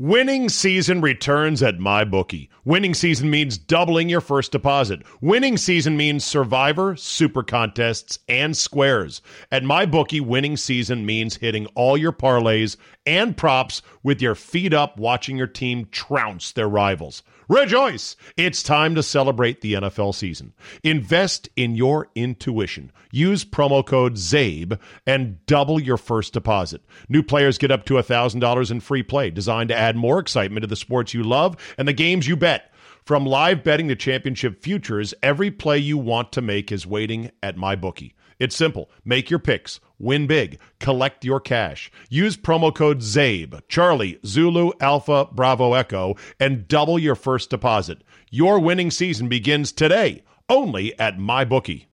Winning season returns at MyBookie. Winning season means doubling your first deposit. Winning season means Survivor, Super Contests, and Squares. At MyBookie, winning season means hitting all your parlays and props with your feet up watching your team trounce their rivals. Rejoice! It's time to celebrate the NFL season. Invest in your intuition. Use promo code ZABE and double your first deposit. New players get up to $1,000 in free play, designed to add more excitement to the sports you love and the games you bet. From live betting to championship futures, every play you want to make is waiting at MyBookie. It's simple. Make your picks, win big, collect your cash. Use promo code ZABE, Charlie, Zulu, Alpha, Bravo, Echo, and double your first deposit. Your winning season begins today, only at MyBookie.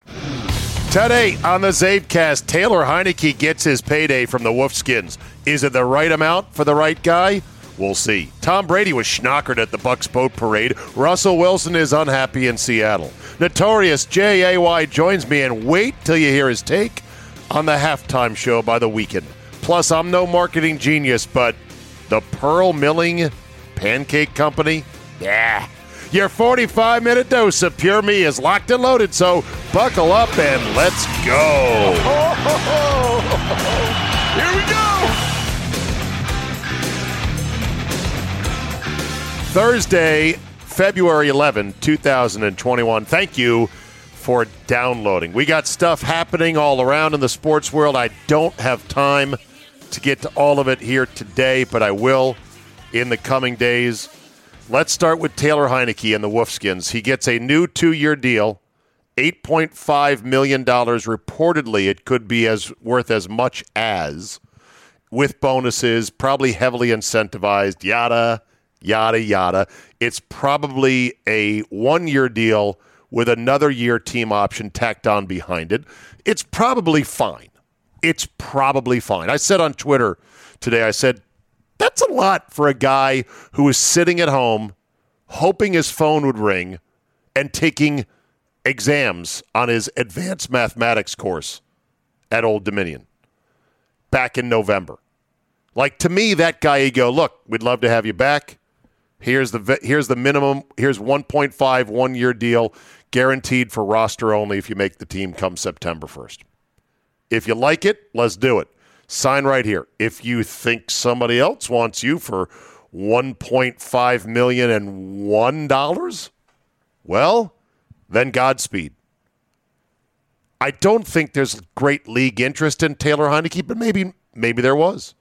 Today on the Zabecast, Taylor Heinicke gets his payday from the Wolfskins. Is it the right amount for the right guy? We'll see. Tom Brady was schnockered at the Bucks boat parade. Russell Wilson is unhappy in Seattle. Notorious J.A.Y. joins me, and wait till you hear his take on the halftime show by the Weeknd. Plus, I'm no marketing genius, but the Pearl Milling Pancake Company? Yeah. Your 45 minute dose of pure me is locked and loaded, so buckle up and let's go. Thursday, February 11, 2021. Thank you for downloading. We got stuff happening all around in the sports world. I don't have time to get to all of it here today, but I will in the coming days. Let's start with Taylor Heinicke and the Wolfskins. He gets a new two year deal, $8.5 million. Reportedly, it could be as worth as much as with bonuses, probably heavily incentivized, yada, yada, yada. It's probably a one year deal with another year team option tacked on behind it. It's probably fine. It's probably fine. I said on Twitter today, I said, that's a lot for a guy who is sitting at home hoping his phone would ring and taking exams on his advanced mathematics course at Old Dominion back in November. Like to me, that guy, you go, look, we'd love to have you back. Here's the here's the minimum. Here's 1.5 one year deal, guaranteed for roster only if you make the team come September 1st. If you like it, let's do it. Sign right here. If you think somebody else wants you for 1.5 million and one dollars, well, then Godspeed. I don't think there's great league interest in Taylor Heinicke, but maybe maybe there was.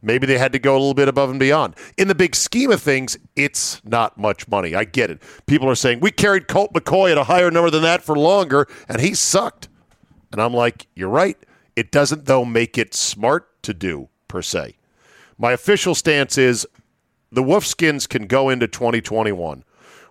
Maybe they had to go a little bit above and beyond. In the big scheme of things, it's not much money. I get it. People are saying, we carried Colt McCoy at a higher number than that for longer, and he sucked. And I'm like, you're right. It doesn't, though, make it smart to do, per se. My official stance is the Wolfskins can go into 2021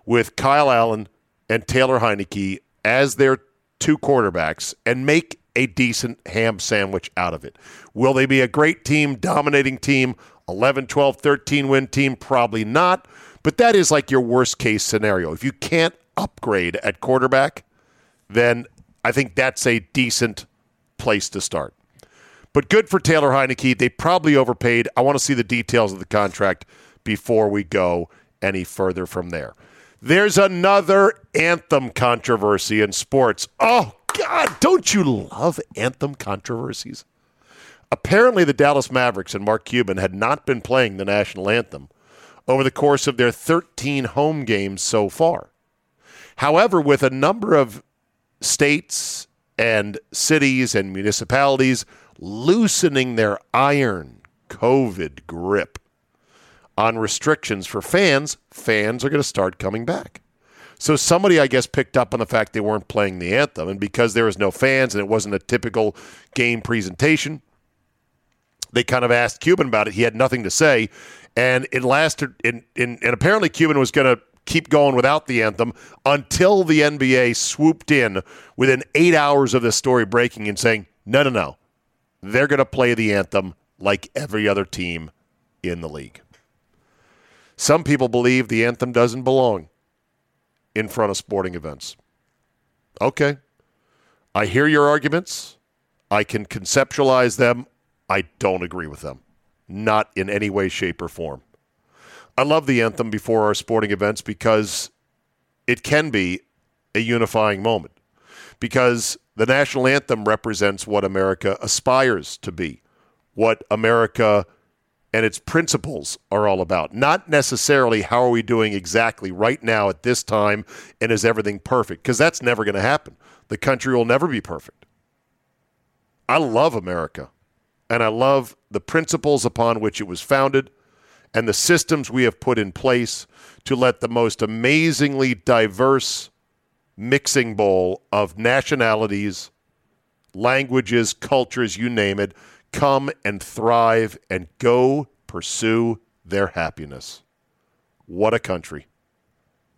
with Kyle Allen and Taylor Heinicke as their two quarterbacks and make a decent ham sandwich out of it. Will they be a great team, dominating team, 11, 12, 13 win team? Probably not. But that is like your worst case scenario. If you can't upgrade at quarterback, then I think that's a decent place to start. But good for Taylor Heinicke. They probably overpaid. I want to see the details of the contract before we go any further from there. There's another anthem controversy in sports. Oh, God, don't you love anthem controversies? Apparently, the Dallas Mavericks and Mark Cuban had not been playing the national anthem over the course of their 13 home games so far. However, with a number of states and cities and municipalities loosening their iron COVID grip on restrictions for fans, fans are going to start coming back. So somebody, I guess, picked up on the fact they weren't playing the anthem, and because there was no fans and it wasn't a typical game presentation, they kind of asked Cuban about it. He had nothing to say, and it lasted. In, and apparently, Cuban was going to keep going without the anthem until the NBA swooped in within eight hours of this story breaking and saying, "No, no, no, they're going to play the anthem like every other team in the league." Some people believe the anthem doesn't belong in front of sporting events. Okay. I hear your arguments. I can conceptualize them. I don't agree with them. Not in any way, shape, or form. I love the anthem before our sporting events because it can be a unifying moment. Because the national anthem represents what America aspires to be, what America and its principles are all about. Not necessarily how are we doing exactly right now at this time and is everything perfect, because that's never going to happen. The country will never be perfect. I love America, and I love the principles upon which it was founded and the systems we have put in place to let the most amazingly diverse mixing bowl of nationalities, languages, cultures, you name it, come and thrive and go pursue their happiness. What a country.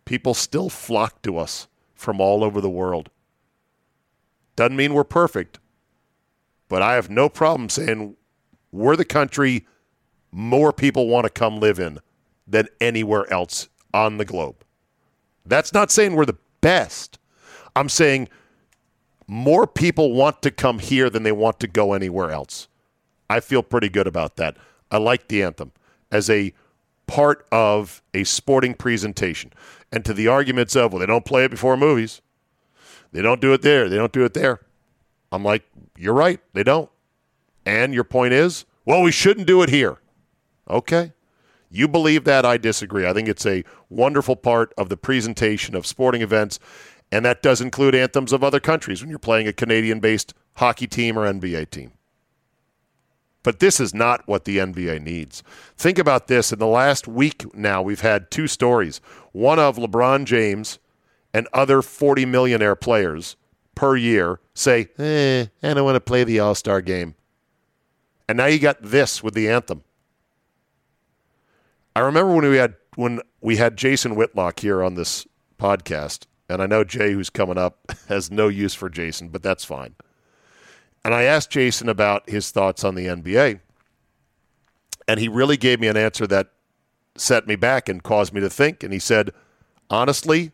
People still flock to us from all over the world. Doesn't mean we're perfect, but I have no problem saying we're the country more people want to come live in than anywhere else on the globe. That's not saying we're the best. I'm saying more people want to come here than they want to go anywhere else. I feel pretty good about that. I like the anthem as a part of a sporting presentation. And to the arguments of, well, they don't play it before movies, they don't do it there, they don't do it there. I'm like, you're right, they don't. And your point is, well, we shouldn't do it here. Okay. You believe that, I disagree. I think it's a wonderful part of the presentation of sporting events, and that does include anthems of other countries when you're playing a Canadian based hockey team or NBA team. But this is not what the NBA needs. Think about this. In the last week now, we've had two stories one of LeBron James and other 40 millionaire players per year say, eh, I don't want to play the All Star game. And now you got this with the anthem. I remember when we had when we had Jason Whitlock here on this podcast, and I know Jay, who's coming up, has no use for Jason, but that's fine. And I asked Jason about his thoughts on the NBA. And he really gave me an answer that set me back and caused me to think. And he said, honestly,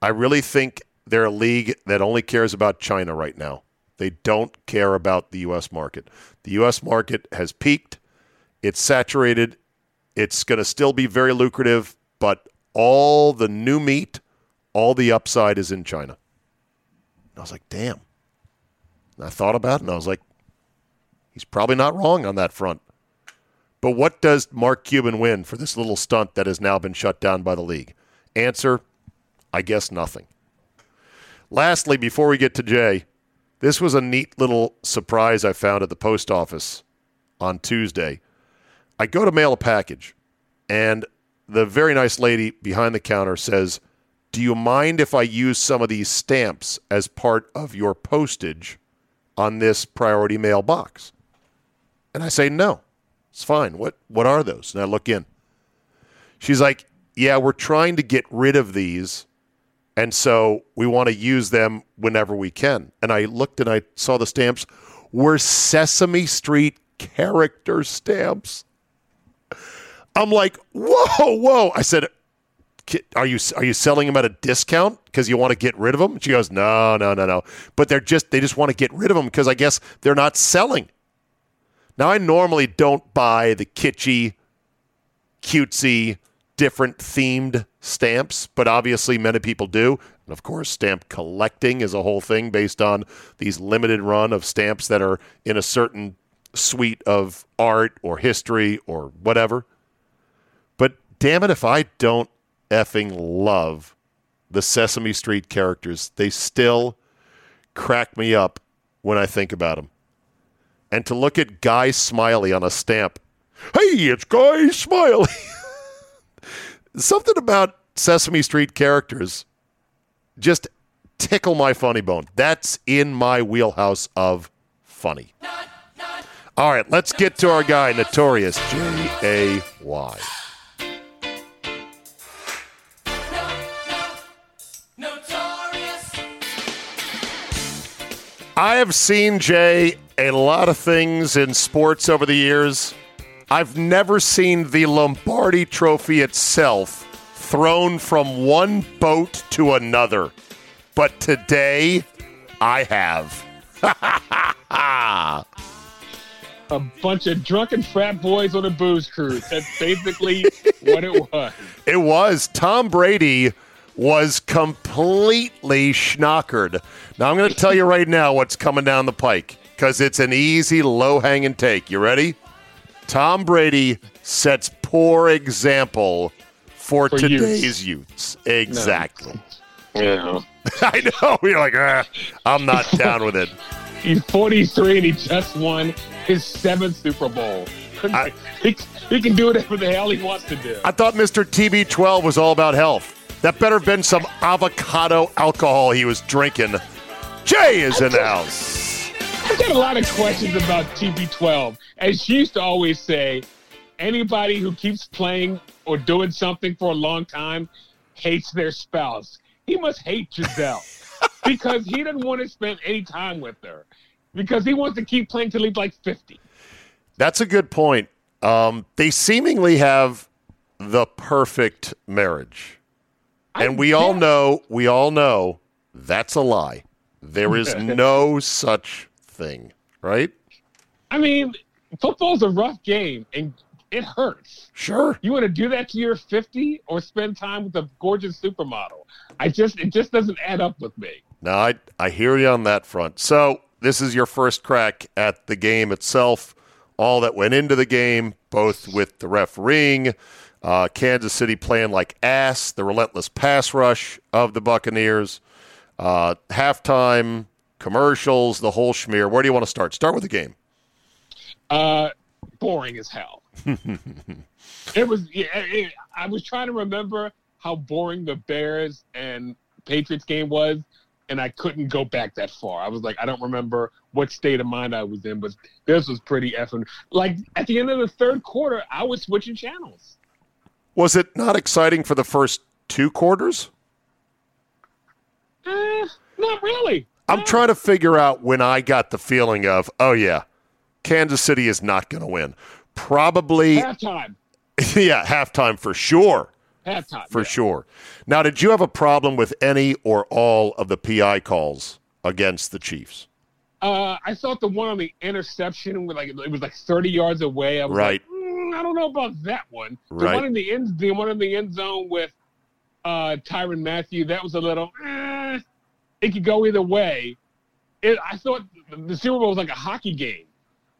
I really think they're a league that only cares about China right now. They don't care about the U.S. market. The U.S. market has peaked, it's saturated, it's going to still be very lucrative, but all the new meat, all the upside is in China. And I was like, damn. And I thought about it and I was like, he's probably not wrong on that front. But what does Mark Cuban win for this little stunt that has now been shut down by the league? Answer I guess nothing. Lastly, before we get to Jay, this was a neat little surprise I found at the post office on Tuesday. I go to mail a package, and the very nice lady behind the counter says, Do you mind if I use some of these stamps as part of your postage on this priority mailbox? And I say, no, it's fine. What, what are those? And I look in. She's like, yeah, we're trying to get rid of these. And so we want to use them whenever we can. And I looked and I saw the stamps were Sesame Street character stamps. I'm like, whoa, whoa. I said, are you are you selling them at a discount because you want to get rid of them? She goes, no, no, no, no. But they're just they just want to get rid of them because I guess they're not selling. Now I normally don't buy the kitschy, cutesy, different themed stamps, but obviously many people do. And of course, stamp collecting is a whole thing based on these limited run of stamps that are in a certain suite of art or history or whatever. But damn it if I don't effing love the Sesame Street characters. They still crack me up when I think about them. And to look at Guy Smiley on a stamp. Hey, it's Guy Smiley. Something about Sesame Street characters just tickle my funny bone. That's in my wheelhouse of funny. All right, let's get to our guy, Notorious J A Y. I have seen Jay a lot of things in sports over the years. I've never seen the Lombardi Trophy itself thrown from one boat to another. But today, I have. a bunch of drunken frat boys on a booze cruise. That's basically what it was. It was. Tom Brady was completely schnockered. Now, I'm going to tell you right now what's coming down the pike because it's an easy, low hanging take. You ready? Tom Brady sets poor example for, For today's youths. Exactly. Yeah. I know. You're like, ah, I'm not down with it. He's 43 and he just won his seventh Super Bowl. I- he, he can do whatever the hell he wants to do. I thought Mr. TB12 was all about health. That better have been some avocado alcohol he was drinking. Jay is in the house. I've got a lot of questions about TB12. As she used to always say, anybody who keeps playing or doing something for a long time hates their spouse. He must hate Gisele because he doesn't want to spend any time with her because he wants to keep playing till he's like 50. That's a good point. Um, they seemingly have the perfect marriage. And we all Yeah. know, we all know that's a lie. There is no such thing, right? I mean, football's a rough game and it hurts. Sure. You want to do that to your 50 or spend time with a gorgeous supermodel? I just it just doesn't add up with me. No, I, I hear you on that front. So, this is your first crack at the game itself, all that went into the game, both with the refereeing, uh, Kansas City playing like ass, the relentless pass rush of the Buccaneers, uh, halftime, commercials, the whole schmear. Where do you want to start? Start with the game. Uh, boring as hell. it was. Yeah, it, I was trying to remember how boring the Bears and Patriots game was, and I couldn't go back that far. I was like, I don't remember what state of mind I was in, but this was pretty effing. Like at the end of the third quarter, I was switching channels. Was it not exciting for the first two quarters? Eh, not really. I'm No. trying to figure out when I got the feeling of, oh, yeah, Kansas City is not going to win. Probably, halftime. yeah, halftime for sure. Halftime For yeah. sure. Now, did you have a problem with any or all of the PI calls against the Chiefs? Uh, I thought the one on the interception was like it was like 30 yards away. I was Right. like, "Mm, I don't know about that one. The Right. one in the end, the one in the end zone with uh, Tyrann Mathieu, that was a little. Eh, it could go either way. It, I thought the Super Bowl was like a hockey game.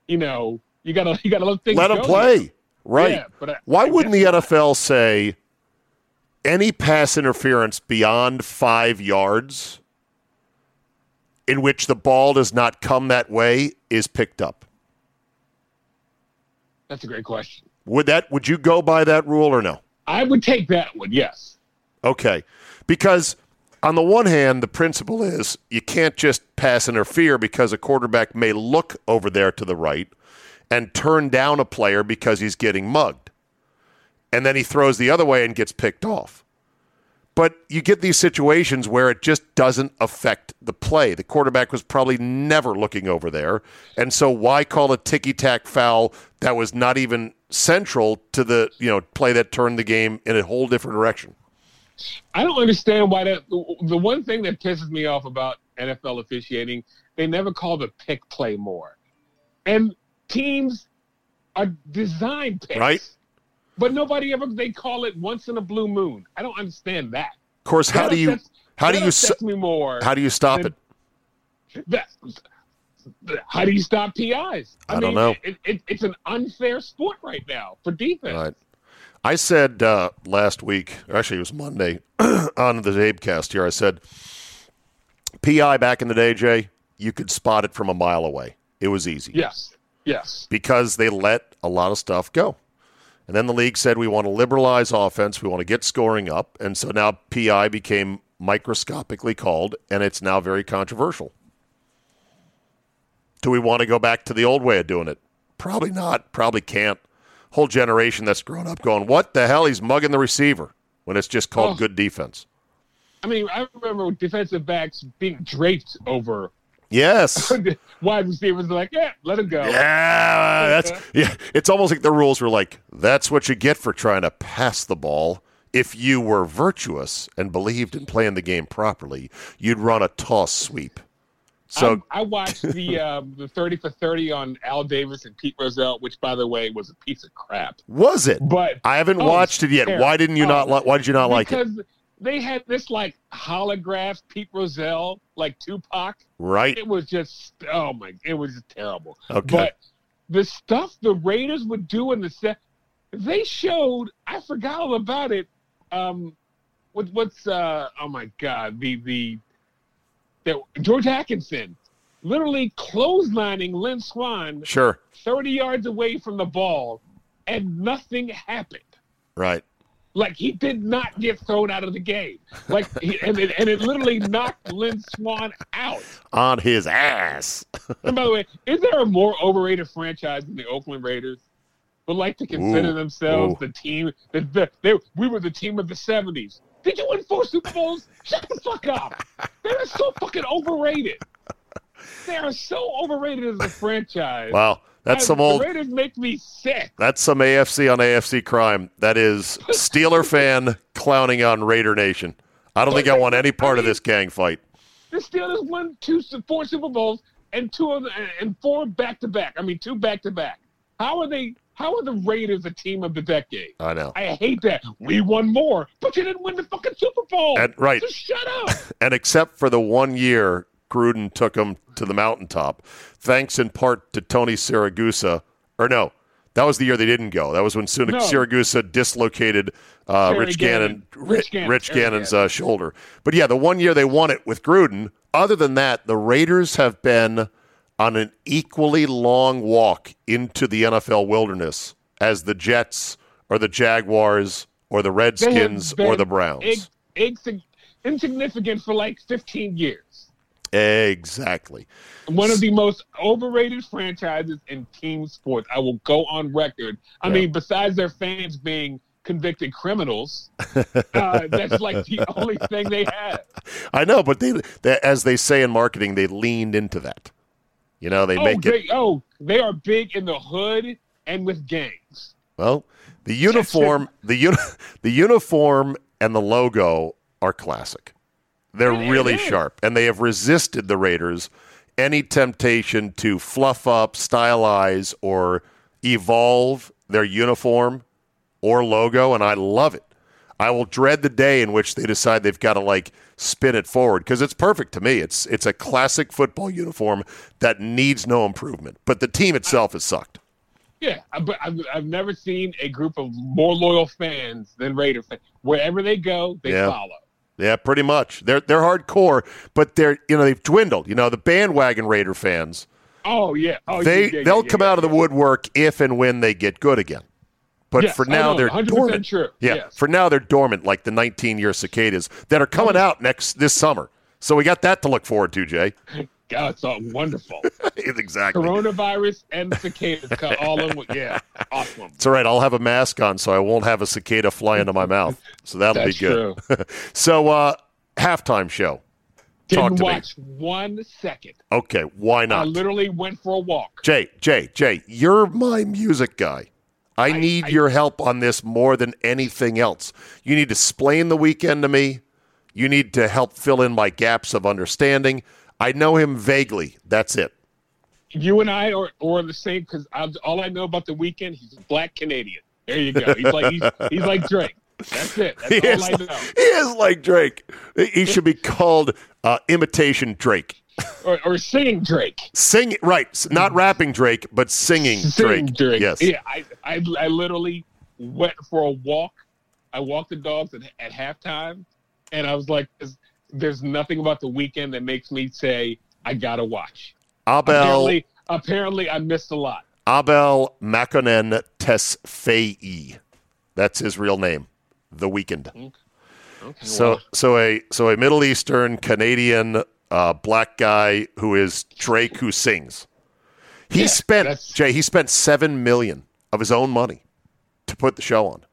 You know, you gotta you gotta let things Let them play. Right. Yeah, but I- Why I wouldn't the NFL say any pass interference beyond five yards in which the ball does not come that way is picked up? That's a great question. Would that would you go by that rule or no? I would take that one. Yes. Okay. Because on the one hand, the principle is you can't just pass interfere because a quarterback may look over there to the right and turn down a player because he's getting mugged. And then he throws the other way and gets picked off. But you get these situations where it just doesn't affect the play. The quarterback was probably never looking over there. And so why call a ticky tack foul that was not even central to the, you know, play that turned the game in a whole different direction? I don't understand why that. The one thing that pisses me off about NFL officiating, they never call the pick play more, and teams are designed picks, Right. But nobody ever they call it once in a blue moon. I don't understand that. Of course, how That do you upsets- how do you upsets me more? how do you stop than- it? that, how do you stop PIs? I don't know. It, it, it's an unfair sport right now for defense. Right. I said uh, last week, or actually it was Monday, on the Zabecast here. I said, PI back in the day, Jay, you could spot it from a mile away. It was easy Yes. Yes. because they let a lot of stuff go. And then the league said we want to liberalize offense, we want to get scoring up, and so now PI became microscopically called, and it's now very controversial. Do we want to go back to the old way of doing it? Probably not. Probably can't. Whole generation that's grown up going, what the hell? He's mugging the receiver when it's just called Oh. good defense. I mean, I remember defensive backs being draped over Yes. wide receivers. Like, yeah, let him go. Yeah, that's yeah. It's almost like the rules were like, that's what you get for trying to pass the ball. If you were virtuous and believed in playing the game properly, you'd run a toss sweep. So I, I watched the um, the thirty for thirty on Al Davis and Pete Rozelle, which, by the way, was a piece of crap. was it? But I haven't Oh, watched it yet. Why didn't you Oh, not? Li- why did you not like it? They had this like holograph Pete Rozelle, like Tupac. Right. It was just oh my, it was just terrible. Okay. But the stuff the Raiders would do in the set, they showed. I forgot all about it. Um, what, what's uh? Oh my God, the the, the George Atkinson, literally clotheslining Lynn Swann Sure. thirty yards away from the ball, and nothing happened. Right. Like he did not get thrown out of the game. Like he, and it, and it literally knocked Lynn Swann out. On his ass. And by the way, is there a more overrated franchise than the Oakland Raiders? Would like to consider Ooh, themselves ooh. the team that the, they, we were the team of the '70s. Did you win four Super Bowls? Shut the fuck up! They are so fucking overrated. They are so overrated as a franchise. Wow. That's some old. Raiders make me sick. That's some AFC on AFC crime. That is Steeler fan clowning on Raider Nation. I don't think I want any part of this gang fight. The Steelers won two, four Super Bowls and two of and four back to back. I mean, two back to back. How are they? How are the Raiders a team of the decade? I know. I hate that. We won more, but you didn't win the fucking Super Bowl. And- right. So shut up. And except for the one year Gruden took him to the mountaintop, thanks in part to Tony Siragusa, or no, that was the year they didn't go. That was when Sun- No. Siragusa dislocated uh, Rich Gannon, Gannon. Rich Gannon. Rich Gannon's uh, shoulder. But yeah, the one year they won it with Gruden. Other than that, the Raiders have been on an equally long walk into the NFL wilderness as the Jets or the Jaguars or the Redskins or the Browns. ig- ig- insignificant for like 15 years. Exactly. One of the most overrated franchises in team sports. I will go on record. I Yeah. mean, besides their fans being convicted criminals, uh, that's like the only thing they had. I know, but they, they, as they say in marketing, they leaned into that. You know, they Oh, make it. oh, they are big in the hood and with gangs. Well, the uniform, the uni- the uniform and the logo are classic. They're It really is. sharp, and they have resisted the Raiders any temptation to fluff up, stylize, or evolve their uniform or logo, and I love it. I will dread the day in which they decide they've got to like spin it forward because it's perfect to me. It's it's a classic football uniform that needs no improvement, but the team itself has sucked. Yeah, but I've, I've never seen a group of more loyal fans than Raider fans. Wherever they go, they Yeah. follow. Yeah, pretty much. They're they're hardcore, but they're you know they've dwindled. You know the bandwagon Raider fans. Oh yeah, oh, they yeah, yeah, they'll yeah, come out of the woodwork if and when they get good again. But Yes, for now they're 100% dormant. Yeah, Yes. for now they're dormant, like the 19 year cicadas that are coming out next this summer. So we got that to look forward to, Jay. God, it's all wonderful. exactly. Coronavirus and cicadas all in. Yeah, awesome. It's all right. I'll have a mask on, so I won't have a cicada fly into my mouth. So that'll be good. true. so uh, halftime show. Talk Didn't to me. watch one second. Okay, why not? I literally went for a walk. Jay, Jay, Jay, you're my music guy. I, need I- your help on this more than anything else. You need to explain the Weeknd to me. You need to help fill in my gaps of understanding. I know him vaguely. That's it. You and I are, are the same because all I know about the Weeknd, he's a black Canadian. There you go. He's like he's, he's like Drake. That's it. He That's is, all I know. he is like Drake. He should be called uh, imitation Drake. Or, or singing Drake. Sing right, not rapping Drake, but singing Singing Drake. Drake. Yes. Yeah, I, I, I literally went for a walk. I walked the dogs at, at halftime, and I was like, there's, nothing about the Weeknd that makes me say, I got to watch. Abel Apparently, apparently, I missed a lot. Abel Makonnen Tesfaye. That's his real name. The Weeknd. Okay, So well, so a so a Middle Eastern Canadian uh, black guy who is Drake who sings. He Yeah, spent that's- Jay. He spent seven million of his own money to put the show on.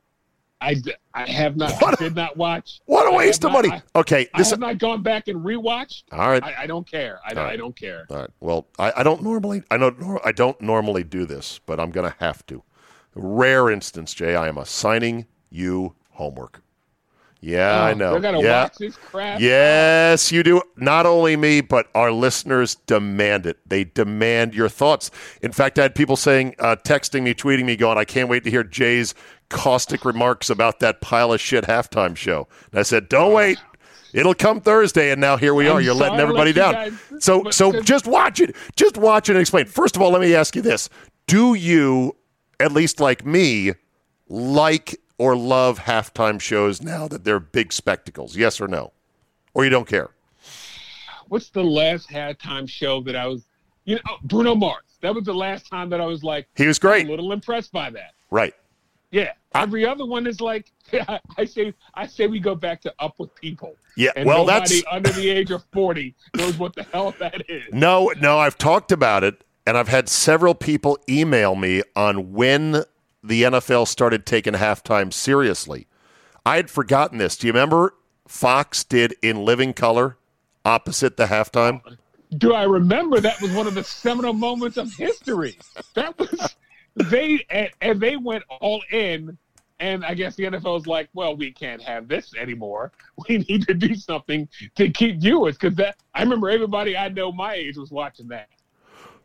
I, I have not. What I did not watch. What a I waste of not- money. Okay, I, this. have not gone back and rewatched. all right. I, I don't care. I, right. I don't care. All right. Well, I, I don't normally I don't nor- I don't normally do this, but I'm going to have to. Rare instance, Jay. I am assigning you homework. Yeah, I Oh, know. I gotta yeah. watch this crap. Yes, you do. Not only me, but our listeners demand it. They demand your thoughts. In fact, I had people saying, uh, texting me, tweeting me, going, I can't wait to hear Jay's caustic remarks about that pile of shit halftime show. And I said, don't wait. It'll come Thursday, and now here we are. I'm You're letting everybody let you down. guys- so, so just watch it. Just watch it and explain. First of all, let me ask you this: Do you, at least like me, like or love halftime shows now that they're big spectacles? Yes or no? Or you don't care? What's the last halftime show that I was? You know, oh, Bruno Mars. That was the last time that I was like He was great. a little impressed by that. Right. Yeah. Every other one is like I say. I say we go back to Up with People. Yeah. And well, nobody that's under the age of forty knows what the hell that is. no, no. I've talked about it, and I've had several people email me on when the NFL started taking halftime seriously. I had forgotten this. Do you remember Fox did in living color opposite the halftime? Do I remember that was one of the seminal moments of history? That was they and, and they went all in. And I guess the NFL was like, well, we can't have this anymore. We need to do something to keep viewers because that I remember everybody I know my age was watching that.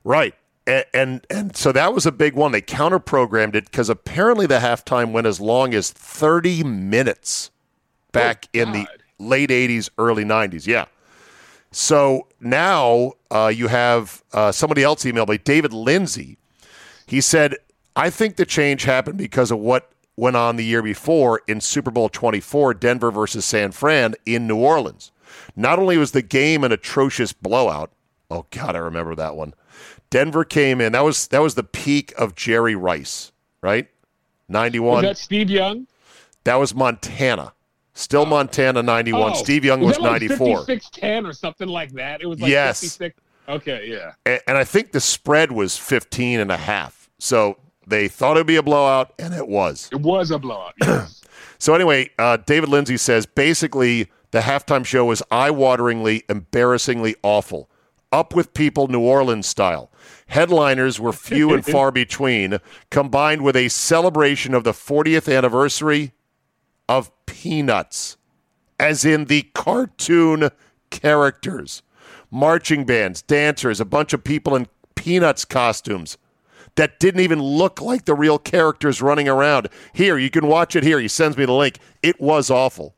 Right. And, and and so that was a big one. They counter programmed it because apparently the halftime went as long as 30 minutes back in the late 80s, early 90s. Yeah. So now uh, you have uh, somebody else emailed me, David Lindsay. He said, I think the change happened because of what went on the year before in Super Bowl 24, Denver versus San Fran in New Orleans. Not only was the game an atrocious blowout, oh God, I remember that one. Denver came in. That was that was the peak of Jerry Rice, right? Was 91. that Steve Young? that was Montana. Still Montana 91. Oh, Steve Young was, that like 94. 56-10 or something like that. It was like Yes. 56. Okay, yeah. and, and I think the spread was 15 and a half. So they thought it would be a blowout, and it was. It was a blowout. Yes. So anyway, uh, David Lindsay says basically the halftime show was eye-wateringly, embarrassingly awful. Up with people, New Orleans style. Headliners were few and far between, combined with a celebration of the 40th anniversary of Peanuts, as in the cartoon characters, marching bands, dancers, a bunch of people in Peanuts costumes that didn't even look like the real characters running around. Here, you can watch it here. He sends me the link. It was awful.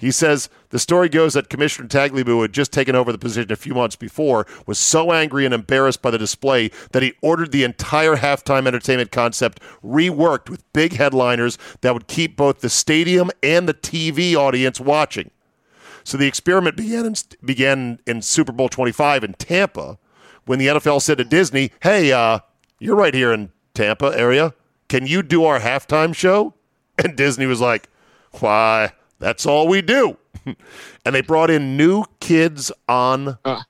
He says the story goes that Commissioner Tagliabue, who had just taken over the position a few months before, was so angry and embarrassed by the display that he ordered the entire halftime entertainment concept reworked with big headliners that would keep both the stadium and the TV audience watching. So the experiment began in, began in Super Bowl 25 in Tampa when the NFL said to Disney, "Hey, uh, you're right here in Tampa area. Can you do our halftime show?" And Disney was like, "Why, that's all we do." and they brought in new kids on Uh,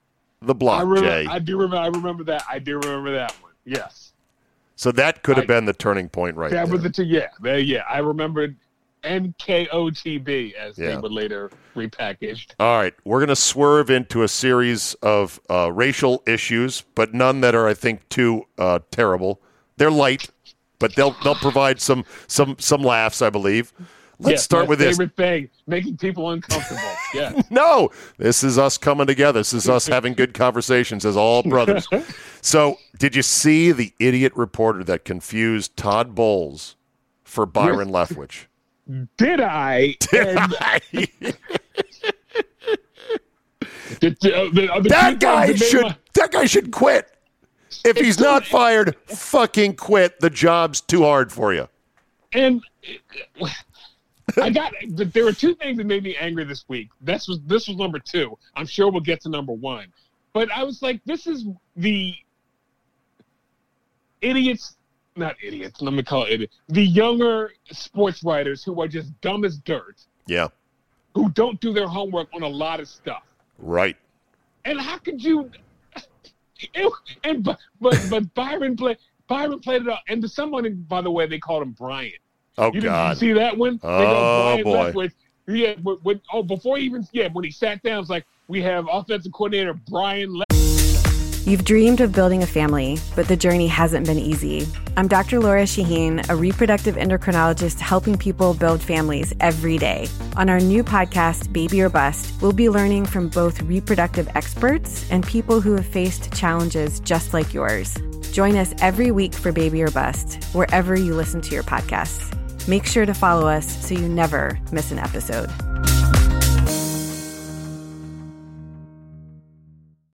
the I, block, remember, Jay. I do remember. I remember that. I do remember that one. Yes, so that could have I- been the turning point right that there. was the two. Yeah, yeah. I remembered NKOTB as Yeah. they were later repackaged. All right, we're going to swerve into a series of uh, racial issues, but none that are, I think, too uh, terrible. They're light, but they'll they'll provide some some some laughs, I believe. Let's Yes, start with this. favorite thing: making people uncomfortable. yeah. No, this is us coming together. This is us having good conversations as all brothers. So, did you see the idiot reporter that confused Todd Bowles for Byron Leftwich? Did I? And the, the, uh, the, uh, the that guy things that made should my- that guy should quit. If he's not fired, fucking quit. The job's too hard for you. and I got there were two things that made me angry this week. This was this was number two. I'm sure we'll get to number one. But I was like, this is the idiots not idiots, let me call it idiot. The younger sports writers who are just dumb as dirt, Yeah, who don't do their homework on a lot of stuff. right. And how could you it, and but but, but Byron played Byron played it up, and to someone, by the way, they called him Brian. Oh You didn't God. see that one? Oh, boy. Leftwich. Yeah, when, when, oh, before he even yeah, when he sat down, it's like we have offensive coordinator Brian. Le- You've dreamed of building a family, but the journey hasn't been easy. I'm Dr. Laura Shaheen, a reproductive endocrinologist helping people build families every day. On our new podcast, Baby or Bust, we'll be learning from both reproductive experts and people who have faced challenges just like yours. Join us every week for Baby or Bust, wherever you listen to your podcasts. Make sure to follow us so you never miss an episode.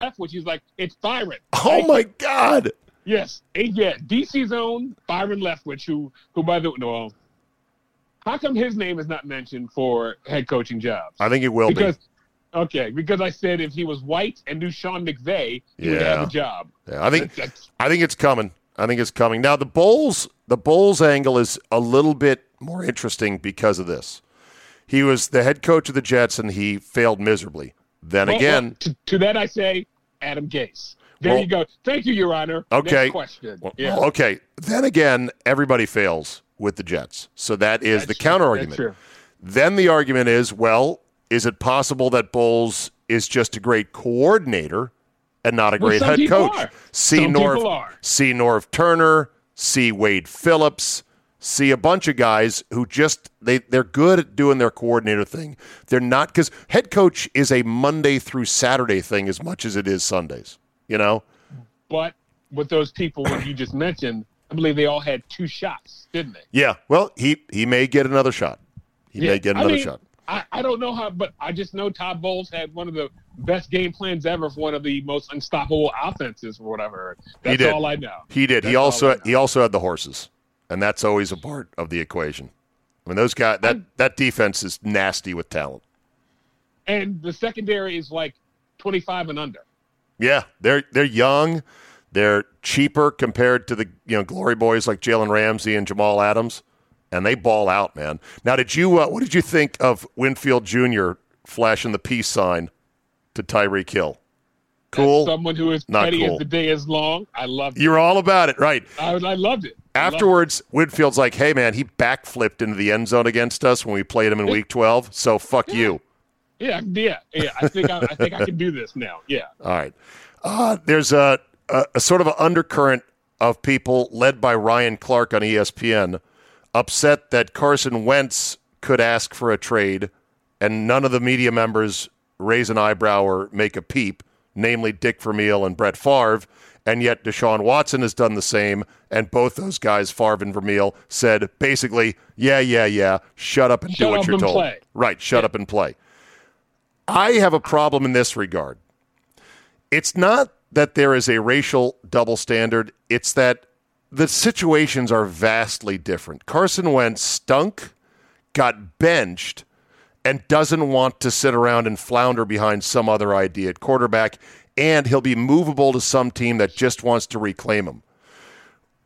Leftwich, he's like, it's Byron. Oh Like, my God. Yes, and yeah, DC's own Byron Leftwich, who who by the no, how come his name is not mentioned for head coaching jobs? I think it will because okay, because I said if he was white and knew Sean McVay, he would have a job. Yeah, I think That's- I think it's coming. I think it's coming. Now the Bowles, the Bowles angle is a little bit more interesting because of this. He was the head coach of the Jets and he failed miserably. Then well, again, well, to, to that I say Adam Gase. There Well- you go. Thank you, Your Honor. Okay. Next question. yeah. okay. Then again, everybody fails with the Jets. So that is the That's counter argument. Then the argument is, well, is it possible that Bowles is just a great coordinator and not a great head coach? are. See Some Norv, see Norv Turner, see Wade Phillips, see a bunch of guys who just they they're good at doing their coordinator thing. They're not because head coach is a Monday through Saturday thing as much as it is Sundays. You know, But with those people that you just mentioned, I believe they all had two shots, didn't they? yeah. Well, he he may get another shot. He may get I another mean, shot. I, I don't know how, but I just know Todd Bowles had one of the best game plans ever for one of the most unstoppable offenses or whatever. That's all I know. He did. he That's all also he also had the horses, and that's always a part of the equation. I mean, those guys that that defense is nasty with talent. And the secondary is like 25 and under. Yeah, they're they're young, they're cheaper compared to the you know glory boys like Jalen Ramsey and Jamal Adams, and they ball out, man. Now, did you uh, what did you think of Winfield Jr. flashing the peace sign to Tyreek Hill? Cool. As someone who is Not petty cool. as the day is long. I loved it. You're all about it, right? I, I loved it. I loved it. Afterwards, Winfield's like, "Hey, man, he backflipped into the end zone against us when we played him in Week 12. So fuck you." Yeah, yeah, yeah. I think I, I think I can do this now. Yeah. All right. Uh, there's a, a, a sort of an undercurrent of people led by Ryan Clark on ESPN upset that Carson Wentz could ask for a trade and none of the media members raise an eyebrow or make a peep, namely Dick Vermeil and Brett Favre. And yet Deshaun Watson has done the same. And both those guys, Favre and Vermeil, said basically, yeah, yeah, yeah, shut up and do what up you're and told. play. Right, shut up and play. I have a problem in this regard. It's not that there is a racial double standard, it's that the situations are vastly different. Carson Wentz stunk, got benched, and doesn't want to sit around and flounder behind some other idea at quarterback, and he'll be movable to some team that just wants to reclaim him.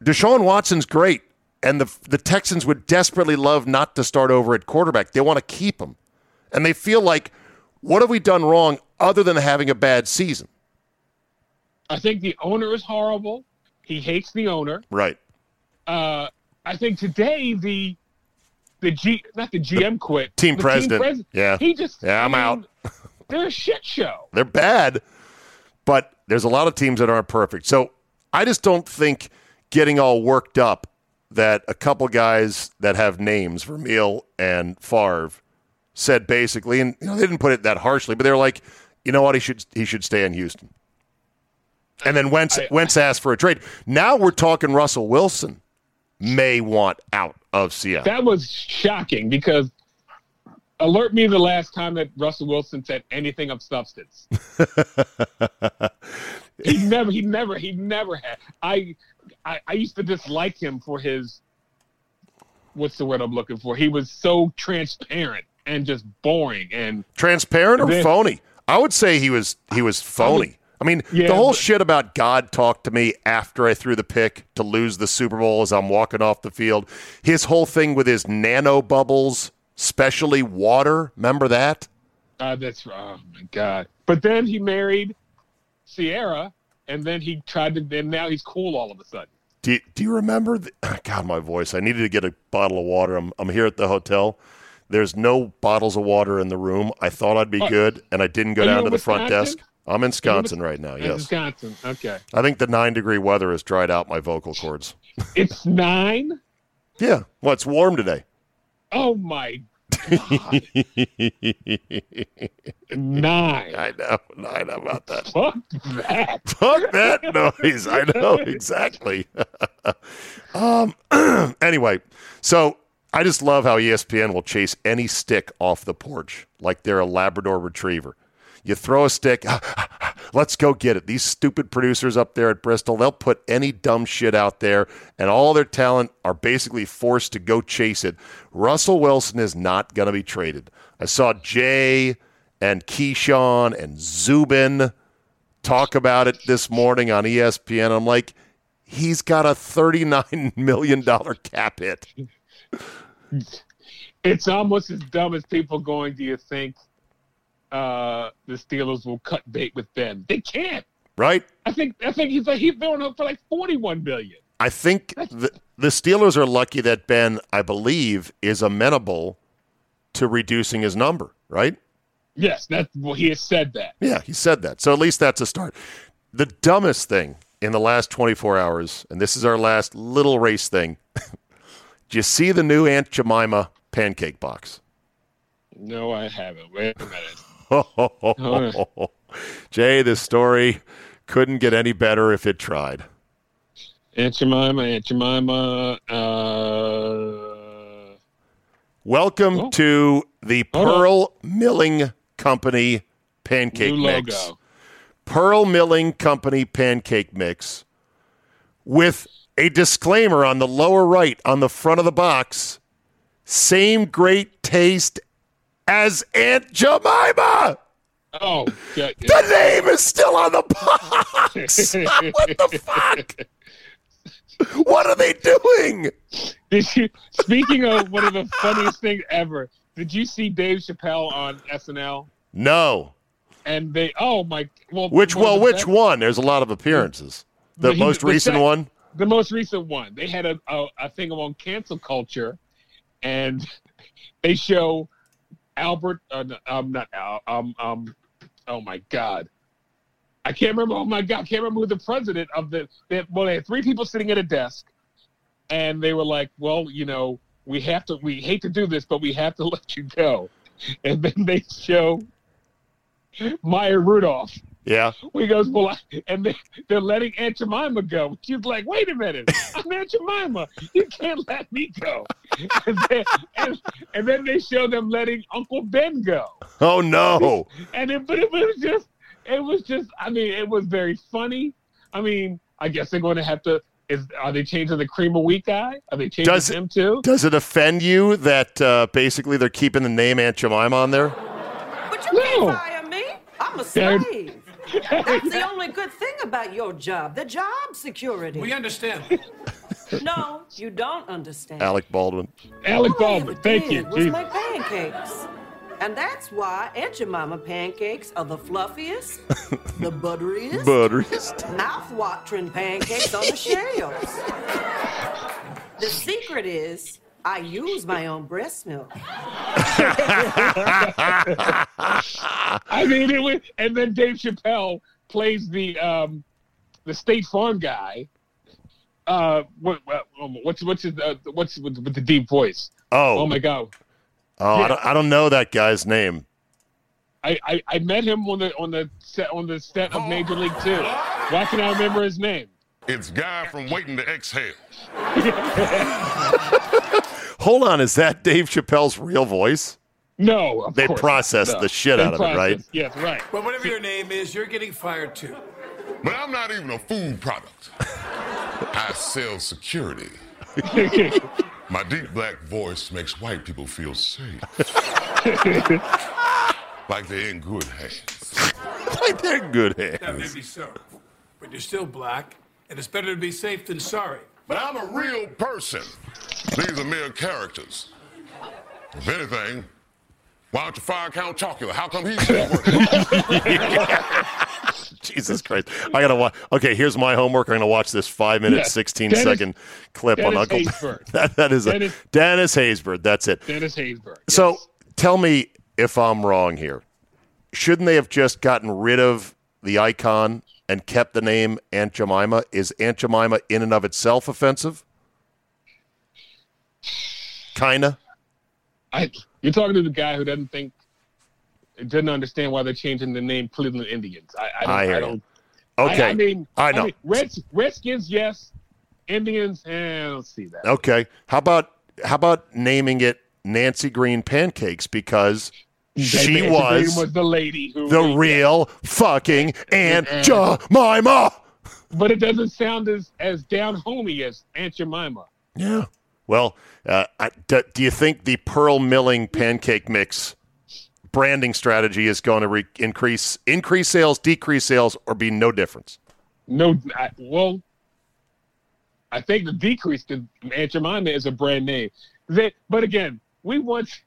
Deshaun Watson's great, and the the Texans would desperately love not to start over at quarterback. They want to keep him. And they feel like, what have we done wrong other than having a bad season? I think the owner is horrible. He hates the owner. Right. Uh, I think today the the G not the GM quit. team the president. pres- Yeah. He just Yeah, I'm out. They're a shit show. They're bad, but there's a lot of teams that aren't perfect. So I just don't think getting all worked up that a couple guys that have names, Vermeil and Favre, said basically, and you know, they didn't put it that harshly, but they're like, you know what, he should he should stay in Houston. And then Wentz, I- Wentz asked for a trade. Now we're talking Russell Wilson may want out of Seattle. That was shocking because alert me the last time that Russell Wilson said anything of substance. he never, he never, he never had. I, I, I used to dislike him for his. What's the word I'm looking for? He was so transparent and just boring, and Transparent or Then- phony? I would say he was he was phony. I mean, Yeah, the whole but- shit about God talked to me after I threw the pick to lose the Super Bowl as I'm walking off the field. His whole thing with his nano bubbles, specially water. Remember that? uh, that's oh my god. But then he married Ciara, and then he tried to. And now he's cool all of a sudden. Do you, do you remember? The, God, my voice. I needed to get a bottle of water. I'm, I'm here at the hotel. There's no bottles of water in the room. I thought I'd be good, and I didn't go down to the front desk. I'm in Wisconsin right now. In Yes, Wisconsin. Okay. I think the nine degree weather has dried out my vocal cords. It's nine. Yeah, well, it's warm today. Oh my god. nine. I know. Know about that. Fuck that. Fuck that noise. I know exactly. um. anyway, so I just love how ESPN will chase any stick off the porch like they're a Labrador Retriever. You throw a stick, ah, ah, ah, let's go get it. These stupid producers up there at Bristol, they'll put any dumb shit out there, and all their talent are basically forced to go chase it. Russell Wilson is not going to be traded. I saw Jay and Keyshawn and Zubin talk about it this morning on ESPN. I'm like, he's got a $39 million cap hit. It's almost as dumb as people going, Do you think uh, the Steelers will cut bait with Ben? They can't. Right? I think I think he's like he's throwing up for like forty one billion. I think the, the Steelers are lucky that Ben, I believe, is amenable to reducing his number, right? Yes, that's well, he has said that. Yeah, he said that. So at least that's a start. The dumbest thing in the last 24 hours, and this is our last little race thing. Do you see the new Aunt Jemima pancake box? No, I haven't. Wait a minute. Jay, this story couldn't get any better if it tried. Aunt Jemima, Aunt Jemima. Uh, Welcome Oh. to the. Pearl Milling Company pancake new mix. logo. Pearl Milling Company pancake mix with a disclaimer on the lower right on the front of the box. Same great taste as Aunt Jemima. Oh, God. The name is still on the box. what the fuck? What are they doing? Did you? Speaking of one of the funniest things ever, did you see Dave Chappelle on SNL? No. And they, oh my, well, Which one well, which best- one? There's a lot of appearances. The He- most the recent sec- one. the most recent one. They had a, a, a thing on cancel culture, and they show Albert. Uh, no, um, not Al. Um, um. Oh my God, I can't remember. Oh my God, I can't remember who the president of the. They well, they had three people sitting at a desk, and they were like, "Well, you know, we have to. We hate to do this, but we have to let you go." And then they show Maya Rudolph. Yeah. He goes, well, I, and they, they're letting Aunt Jemima go. She's like, wait a minute, I'm Aunt Jemima. You can't let me go. And then, and, and then they show them letting Uncle Ben go. Oh no. And it, but it was just, it was just, I mean, it was very funny. I mean, I guess they're going to have to. Is are they changing the cream of wheat guy? Are they changing Does him too? Does it offend you that uh, basically they're keeping the name Aunt Jemima on there? But you No. can't fire me. I'm a Dad. slave. That's the only good thing about your job, the job security. We understand. No, you don't understand. Alec Baldwin. Alec All Baldwin, thank you. Was Gee. make pancakes. And that's why Aunt Jemima pancakes are the fluffiest, the butteriest, Butteriest. mouth-watering pancakes on the shelves. The secret is I use my own breast milk. I mean, it was, and then Dave Chappelle plays the um, the State Farm guy. Uh, what, what what's what's his, uh, what's with, with the deep voice? Oh, Oh my god! oh I, don't, I don't know that guy's name. I, I, I met him on the on the set on the set of Major League Two. Why can I remember his name? It's guy from waiting to exhale. Hold on, is that Dave Chappelle's real voice? No, of They course processed not. the shit They out of it, right? processed- Yes, right. But whatever your name is, you're getting fired too. But I'm not even a food product. I sell security. My deep black voice makes white people feel safe. like they're in good hands. Like they're in good That may hands. be so. But you're still black, and it's better to be safe than sorry. But I'm a real person. These are mere characters. If anything, why don't you fire Count Chocula? How come he's still working? Jesus Christ! I gotta watch. Okay, here's my homework. I'm gonna watch this five minute, Yes. sixteen Dennis- second clip on Uncle. Haysbert. that, that is a, Dennis- Dennis Haysbert. That's it. Dennis Haysbert. So tell me if I'm wrong here. Shouldn't they have just gotten rid of the icon and kept the name Aunt Jemima? Is Aunt Jemima in and of itself offensive? Kinda. I, you're talking to the guy who doesn't think, doesn't understand why they're changing the name Cleveland Indians. I, I don't. I I, don't. Okay. I, I mean, I know. mean, Reds, Redskins, yes. Indians, eh, I don't see that. Okay. How about how about naming it Nancy Green Pancakes because she was, was the lady who. the real fucking Aunt Jemima. But it doesn't sound as as down homey as Aunt Jemima. Yeah. Well, uh, I, do, do you think the pearl milling pancake mix branding strategy is going to re- increase increase sales, decrease sales, or be no difference? No, I, well, I think the decrease to Aunt Jemima is a brand name. They, but again, we once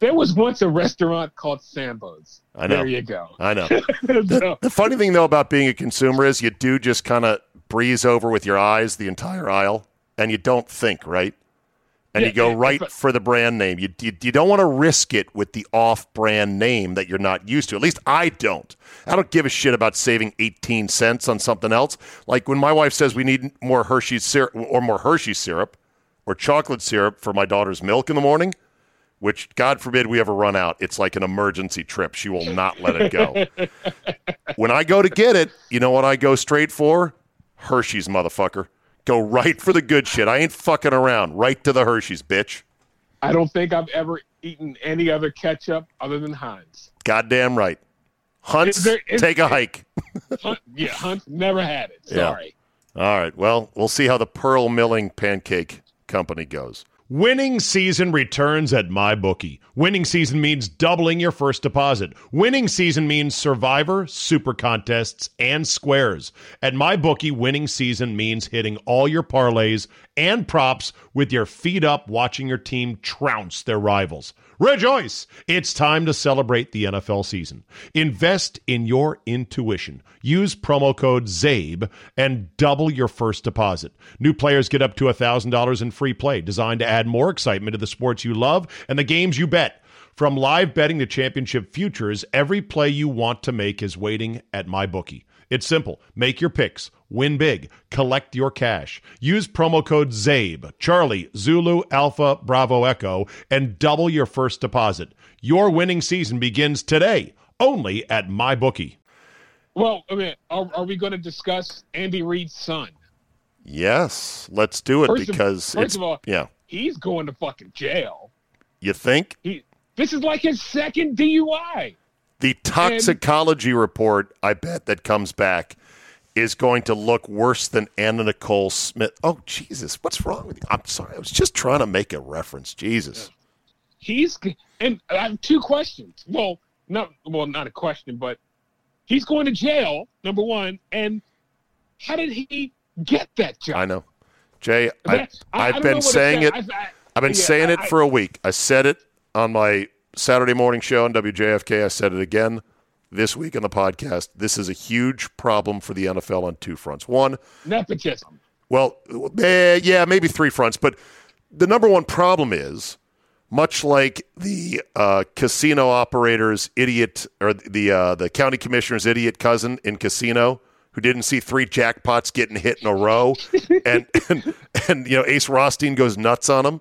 there was once a restaurant called Sambo's. I know. There you go. I know. So, The funny thing though about being a consumer is you do just kind of breeze over with your eyes the entire aisle, and you don't think, right? And Yeah, you go yeah, right but- for the brand name. You, you you don't want to risk it with the off-brand name that you're not used to. At least I don't. I don't give a shit about saving 18 cents on something else. Like when my wife says we need more Hershey's syrup or more Hershey syrup or chocolate syrup for my daughter's milk in the morning, which God forbid we ever run out. It's like an emergency trip. She will not let it go. when I go to get it, you know what I go straight for? Hershey's, motherfucker. Go right for the good shit. I ain't fucking around. Right to the Hershey's, bitch. I don't think I've ever eaten any other ketchup other than Heinz. Goddamn right. Hunts, Is there- is- take a hike. Hunt, yeah, Hunt never had it. Yeah. Sorry. All right. Well, we'll see how the Pearl Milling Pancake Company goes. Winning season returns at MyBookie. Winning season means doubling your first deposit. Winning season means Survivor, Super Contests, and Squares. At MyBookie, winning season means hitting all your parlays and props with your feet up watching your team trounce their rivals. Rejoice! It's time to celebrate the NFL season. Invest in your intuition. Use promo code ZABE and double your first deposit. New players get up to $1,000 in free play, designed to add more excitement to the sports you love and the games you bet. From live betting to championship futures, every play you want to make is waiting at MyBookie. It's simple. Make your picks, win big, collect your cash. Use promo code ZABE, Charlie, Zulu, Alpha, Bravo, Echo, and double your first deposit. Your winning season begins today, only at MyBookie. Well, I mean, are, are we going to discuss Andy Reid's son? Yes, let's do it First of- because first it's of all- yeah. He's going to fucking jail. You think He this is like his second DUI. The toxicology report? I bet that comes back is going to look worse than Anna Nicole Smith. Oh Jesus, what's wrong with you? I'm sorry. I was just trying to make a reference. Jesus. He's and I have two questions. Well, not well, not a question, but he's going to jail. Number one, and how did he get that job? I know, Jay. I, That- I- I I've don't been saying it. said. I- I've been yeah, saying it I- for a week. I said it on my Saturday morning show on WJFK. I said it again this week on the podcast. This is a huge problem for the NFL on two fronts. One, nepotism. well, eh, yeah, maybe three fronts, but the number one problem is much like the uh, casino operator's idiot or the uh, the county commissioner's idiot cousin in Casino who didn't see three jackpots getting hit in a row, and and, and you know Ace Rothstein goes nuts on him.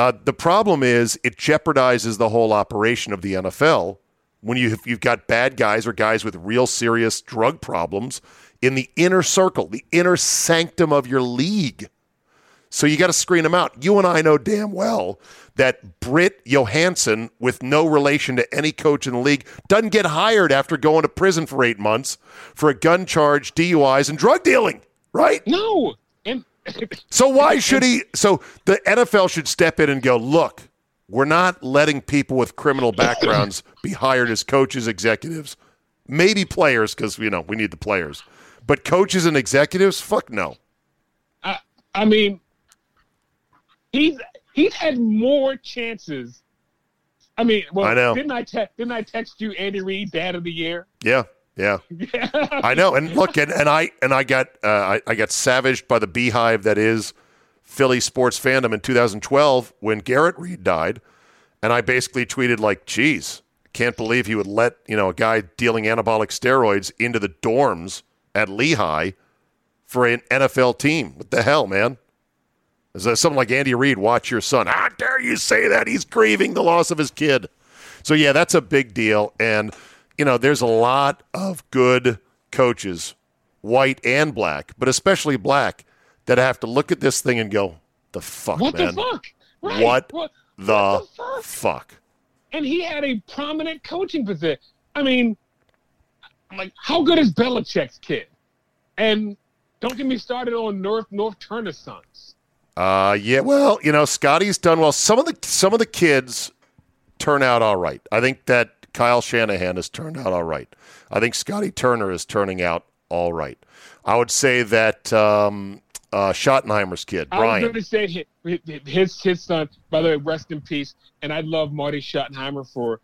Uh, the problem is it jeopardizes the whole operation of the NFL when you you've got bad guys or guys with real serious drug problems in the inner circle, the inner sanctum of your league. So you got to screen them out. You and I know damn well that Britt Johansson, with no relation to any coach in the league, doesn't get hired after going to prison for eight months for a gun charge, DUIs, and drug dealing, right? No, and So why should he? So the NFL should step in and go, look, we're not letting people with criminal backgrounds be hired as coaches, executives, maybe players, because you know we need the players, but coaches and executives, fuck no. I, I mean, he's he's had more chances. I mean, well, I know. didn't I te- didn't I text you Andy Reid Dad of the Year? Yeah, Yeah, I know. And look, and, and I and I got uh, I, I got savaged by the beehive that is Philly sports fandom in 2012 when Garrett Reid died, and I basically tweeted like, "Geez, can't believe he would let you know a guy dealing anabolic steroids into the dorms at Lehigh for an NFL team. What the hell, man?" Is that something like Andy Reid? Watch your son. How dare you say that? He's grieving the loss of his kid. So yeah, that's a big deal, and you know, there's a lot of good coaches, white and black, but especially black, that have to look at this thing and go, "The fuck, What man? the fuck? Right. What, What, the, what the fuck? fuck?" and he had a prominent coaching position. I mean, I'm like, how good is Belichick's kid? And don't get me started on Norv Norv Turner's sons. Uh, yeah. Well, you know, Scotty's done well. Some of the some of the kids turn out all right. I think that Kyle Shanahan has turned out all right. I think Scotty Turner is turning out all right. I would say that um, uh, Schottenheimer's kid, Brian. I was going to say his his son. By the way, rest in peace. And I love Marty Schottenheimer for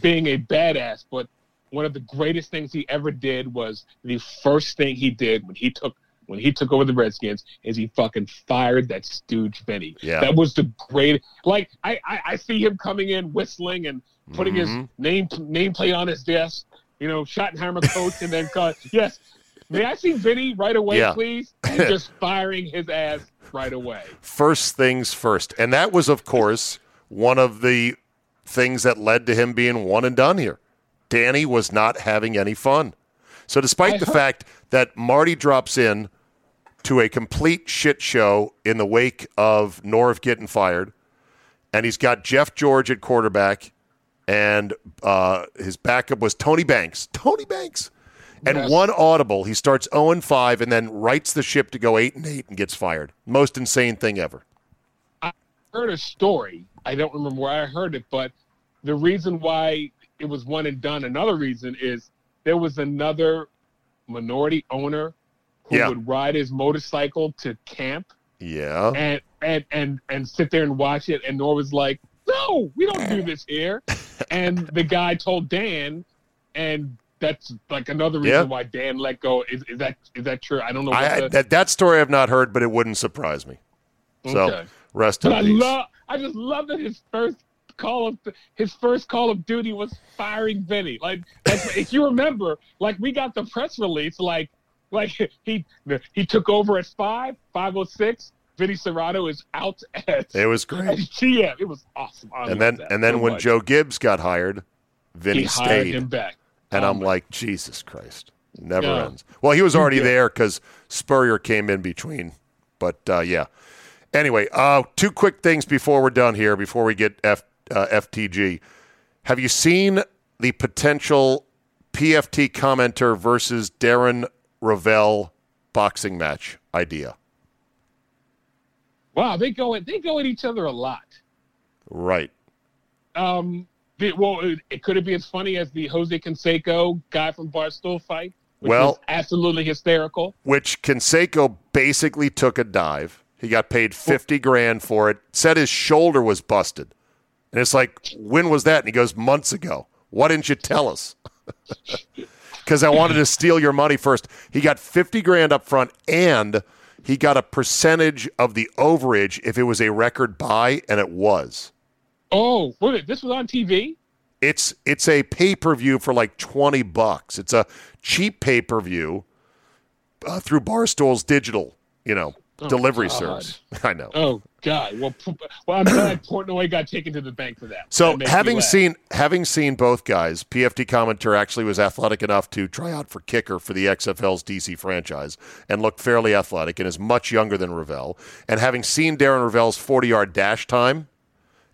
being a badass. But one of the greatest things he ever did was the first thing he did when he took when he took over the Redskins is he fucking fired that stooge Vinny. Yeah. That was the great. Like I, I I see him coming in whistling and putting his Mhm. name nameplate on his desk. You know, Schottenheimer coach, and then cut. yes. May I see Vinny right away, Yeah. please? And just firing his ass right away. first things first. And that was, of course, one of the things that led to him being one and done here. Danny was not having any fun. So, despite I the heard- fact that Marty drops in to a complete shit show in the wake of Norv getting fired, and he's got Jeff George at quarterback, and uh, his backup was Tony Banks. Tony Banks. And Yes. one audible, he starts 0 and 5 and then rights the ship to go 8 and 8 and gets fired. Most insane thing ever. I heard a story. I don't remember where I heard it, but the reason why it was one and done, another reason is there was another minority owner who Yeah. would ride his motorcycle to camp Yeah. and and and and sit there and watch it, and Nor was like, "No, we don't do this here." and the guy told Dan, and that's like another reason Yeah. why Dan let go. Is, is that is that true? I don't know. What I, the, that, that story I've not heard, but it wouldn't surprise me. So, Okay. rest in But I peace. love, I just love that his first call of his first call of duty was firing Vinny. Like if you remember, like we got the press release, like, like he he took over at five five oh six. Vinny Cerrato is out at, it was at great. GM. It was awesome. I And then and then so when much. Joe Gibbs got hired, Vinny he hired stayed. him back, And Oh I'm my- like, Jesus Christ. Never Yeah. ends. Well, he was already Yeah. there because Spurrier came in between. But uh, yeah. Anyway, uh, two quick things before we're done here, before we get F, uh, FTG. Have you seen the potential PFT commenter versus Darren Rovell boxing match idea? wow, they go at they go at each other a lot. Right. Um, the, well, it, it could it be as funny as the Jose Canseco guy from Barstool fight, which Well- was absolutely hysterical. which Canseco basically took a dive. He got paid 50 grand for it, said his shoulder was busted. And it's like, when was that? And he goes, months ago. Why didn't you tell us? Because I wanted to steal your money first. He got 50 grand up front and he got a percentage of the overage if it was a record buy, and it was. Oh, wait, this was on TV. It's it's a pay per view for like twenty bucks. It's a cheap pay per view uh, through Barstool's digital, you know, Oh, delivery God. service. I know. Oh God. Well, p- well, I'm glad Portnoy got taken to the bank for that. So That having seen having seen both guys, PFT commenter actually was athletic enough to try out for kicker for the XFL's DC franchise and looked fairly athletic and is much younger than Rovell. And having seen Darren Rovell's 40 yard dash time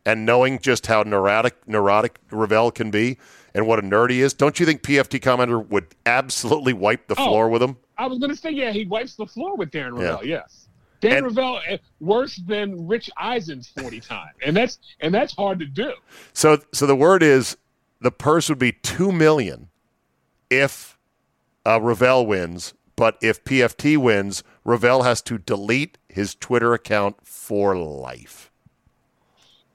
and knowing just how neurotic neurotic Rovell can be and what a nerd he is, don't you think PFT commenter would absolutely wipe the Oh. floor with him? I was gonna say, yeah, he wipes the floor with Darren Yeah. Yes. Dan And- Rovell eh, worse than Rich Eisen's forty time, and that's and that's hard to do. So so the word is the purse would be two million if uh, Rovell wins, but if PFT wins, Rovell has to delete his Twitter account for life.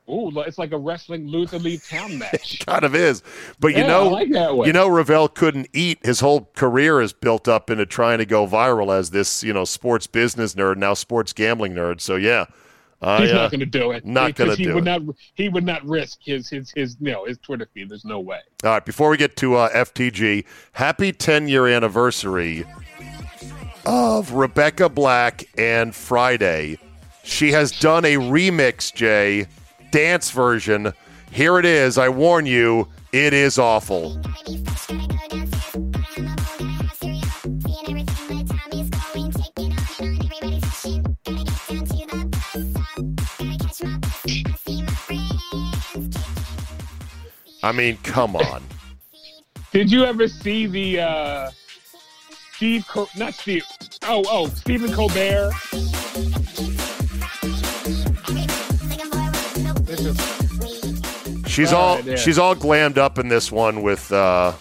Ooh, it's like a wrestling loser leave town match. kind of is. But you Yeah, know, I like you know, Rovell couldn't eat. His whole career is built up into trying to go viral as this, you know, sports business nerd, now sports gambling nerd. So yeah, I, He's uh, not going to do it. not Because gonna he do would it. Not, he would not risk his his his you know his Twitter feed. There's no way. All right, before we get to uh, FTG, happy 10 year anniversary of Rebecca Black and Friday. She has done a remix, Jay, dance version. Here it is. I warn you, it is awful. I mean, come on. Did you ever see the uh Steve? Co- not Steve. Oh, oh, Stephen Colbert. She's All all right, yeah. she's all glammed up in this one with uh,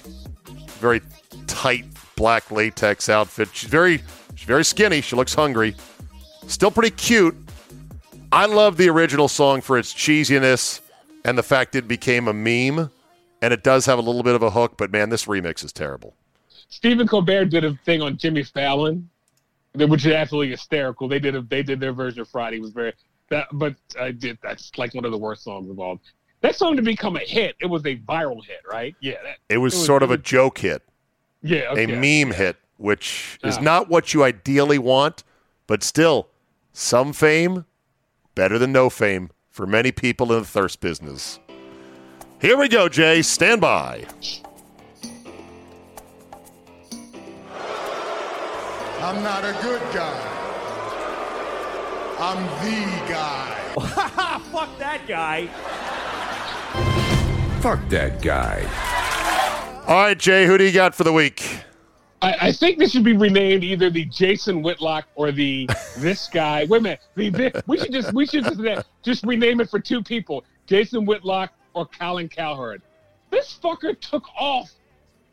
very tight black latex outfit. She's very she's very skinny. She looks hungry. Still pretty cute. I love the original song for its cheesiness and the fact it became a meme. And it does have a little bit of a hook, but man, this remix is terrible. Stephen Colbert did a thing on Jimmy Fallon, which is absolutely hysterical. They did a, they did their version of Friday. It was very that, but I did that's like one of the worst songs of all. That song to become a hit, it was a viral hit, right? Yeah, that, It was It was- sort of it a joke hit, yeah, a meme hit, which is Ah. not what you ideally want, but still, some fame better than no fame for many people in the thirst business. Here we go, Jay. Stand by. I'm not a good guy. I'm the guy. Fuck that guy. Fuck that guy. All right, Jay, who do you got for the week? I, I think this should be renamed either the Jason Whitlock or the this guy. Wait a minute, the, the- we should just we should just, just rename it for two people: Jason Whitlock or Colin Cowherd. This fucker took off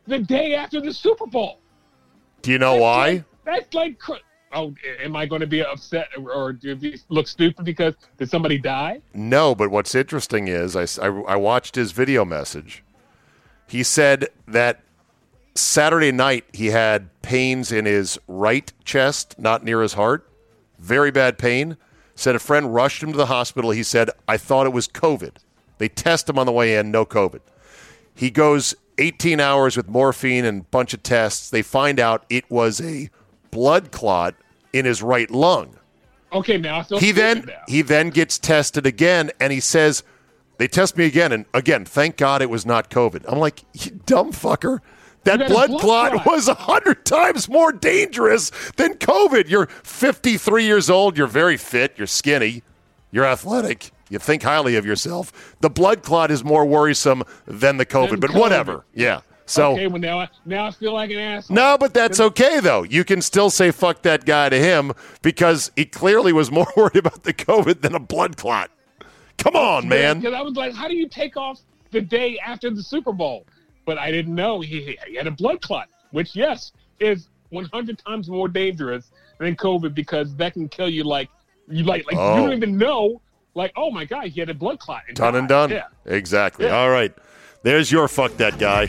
the day after the Super Bowl. Do you know why? That's like, cr- oh, am I going to be upset or, do you look stupid because did somebody die? No, but what's interesting is I I watched his video message. He said that Saturday night he had pains in his right chest, not near his heart. Very bad pain. Said a friend rushed him to the hospital. He said, I thought it was COVID. They test him on the way in, no COVID. He goes 18 hours with morphine and a bunch of tests. They find out it was a blood clot in his right lung. Okay, now he then he then gets tested again and he says they test me again and again thank god it was not covid. I'm like you dumb fucker. That blood, blood clot, clot. was a hundred times more dangerous than covid. You're 53 years old. You're very fit. You're skinny. You're athletic. You think highly of yourself. The blood clot is more worrisome than the covid Than but COVID. whatever yeah so okay, well now I, now I feel like an asshole. no, but that's okay though. You can still say fuck that guy to him because he clearly was more worried about the COVID than a blood clot. Come on, man. Because I was like, how do you take off the day after the Super Bowl? But I didn't know he, he had a blood clot, which, yes, is 100 times more dangerous than COVID because that can kill you like, you like, like Oh. you don't oh. even know, like, oh my God, he had a blood clot. and Done and done. Yeah. Exactly. Yeah. All right. There's your fuck that guy.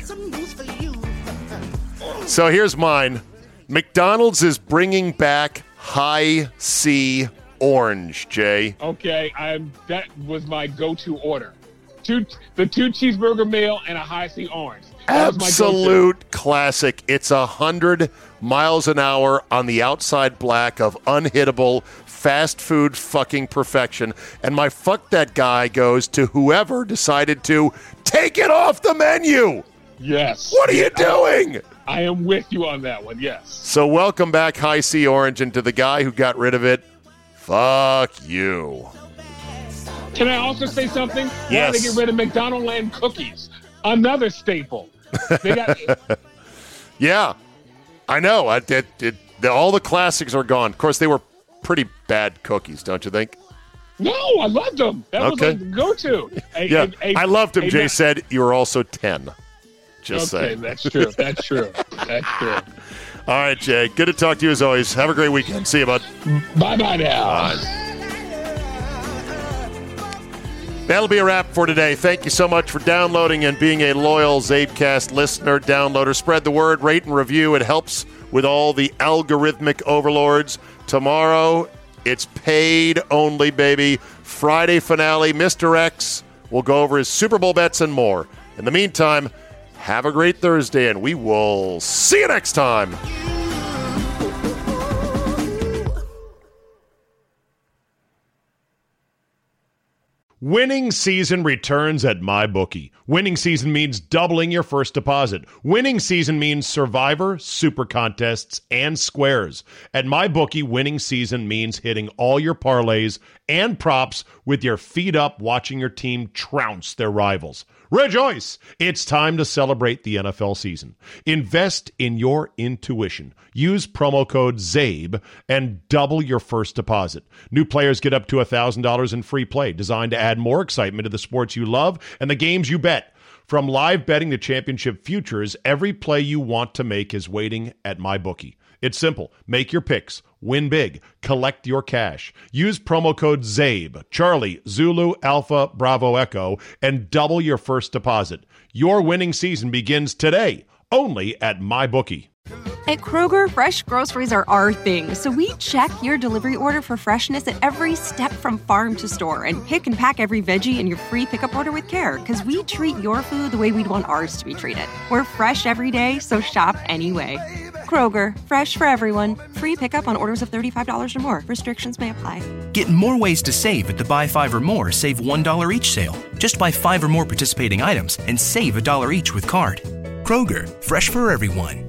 So here's mine. McDonald's is bringing back Hi-C orange, Jay. Okay, I'm, that was my go-to order. Two, the two cheeseburger meal and a Hi-C orange. That was my go-to. Absolute classic. It's a hundred miles an hour on the outside black of unhittable fast food fucking perfection. And my fuck that guy goes to whoever decided to take it off the menu. Yes. What are you doing? I am with you on that one. Yes. So welcome back, Hi-C Orange, and to the guy who got rid of it. Fuck you. Can I also say something? Why Yes. they get rid of McDonaldland cookies? Another staple. They got Yeah, I know. I, it, it, the, all the classics are gone. Of course, they were pretty bad cookies, don't you think? No. I loved them. That Okay. was like the go-to. A- Yeah, a- a- I loved him. a- Jay said you were also ten. Just okay, saying. that's true. That's true. That's true. All right, Jay. Good to talk to you as always. Have a great weekend. See you, bud. Bye bye now. That'll be a wrap for today. Thank you so much for downloading and being a loyal Zabecast listener, downloader. Spread the word, rate and review. It helps with all the algorithmic overlords. Tomorrow, it's paid only, baby. Friday finale, Mr. X will go over his Super Bowl bets and more. In the meantime, have a great Thursday, and we will see you next time. Winning season returns at MyBookie. Winning season means doubling your first deposit. Winning season means Survivor, Super Contests, and Squares. At MyBookie, winning season means hitting all your parlays and props with your feet up watching your team trounce their rivals. Rejoice! It's time to celebrate the NFL season. Invest in your intuition. Use promo code ZABE and double your first deposit. New players get up to $1,000 in free play, designed to add more excitement to the sports you love and the games you bet. From live betting to championship futures, every play you want to make is waiting at MyBookie. It's simple. Make your picks, win big, collect your cash. Use promo code ZABE, Charlie, Zulu, Alpha, Bravo, Echo, and double your first deposit. Your winning season begins today, only at MyBookie. At Kroger, fresh groceries are our thing, so we check your delivery order for freshness at every step from farm to store and pick and pack every veggie in your free pickup order with care because we treat your food the way we'd want ours to be treated. We're fresh every day, so shop anyway. Kroger, fresh for everyone. Free pickup on orders of $35 or more. Restrictions may apply. Get more ways to save at the Buy Five or More Save $1 each sale. Just buy five or more participating items and save a dollar each with card. Kroger, fresh for everyone.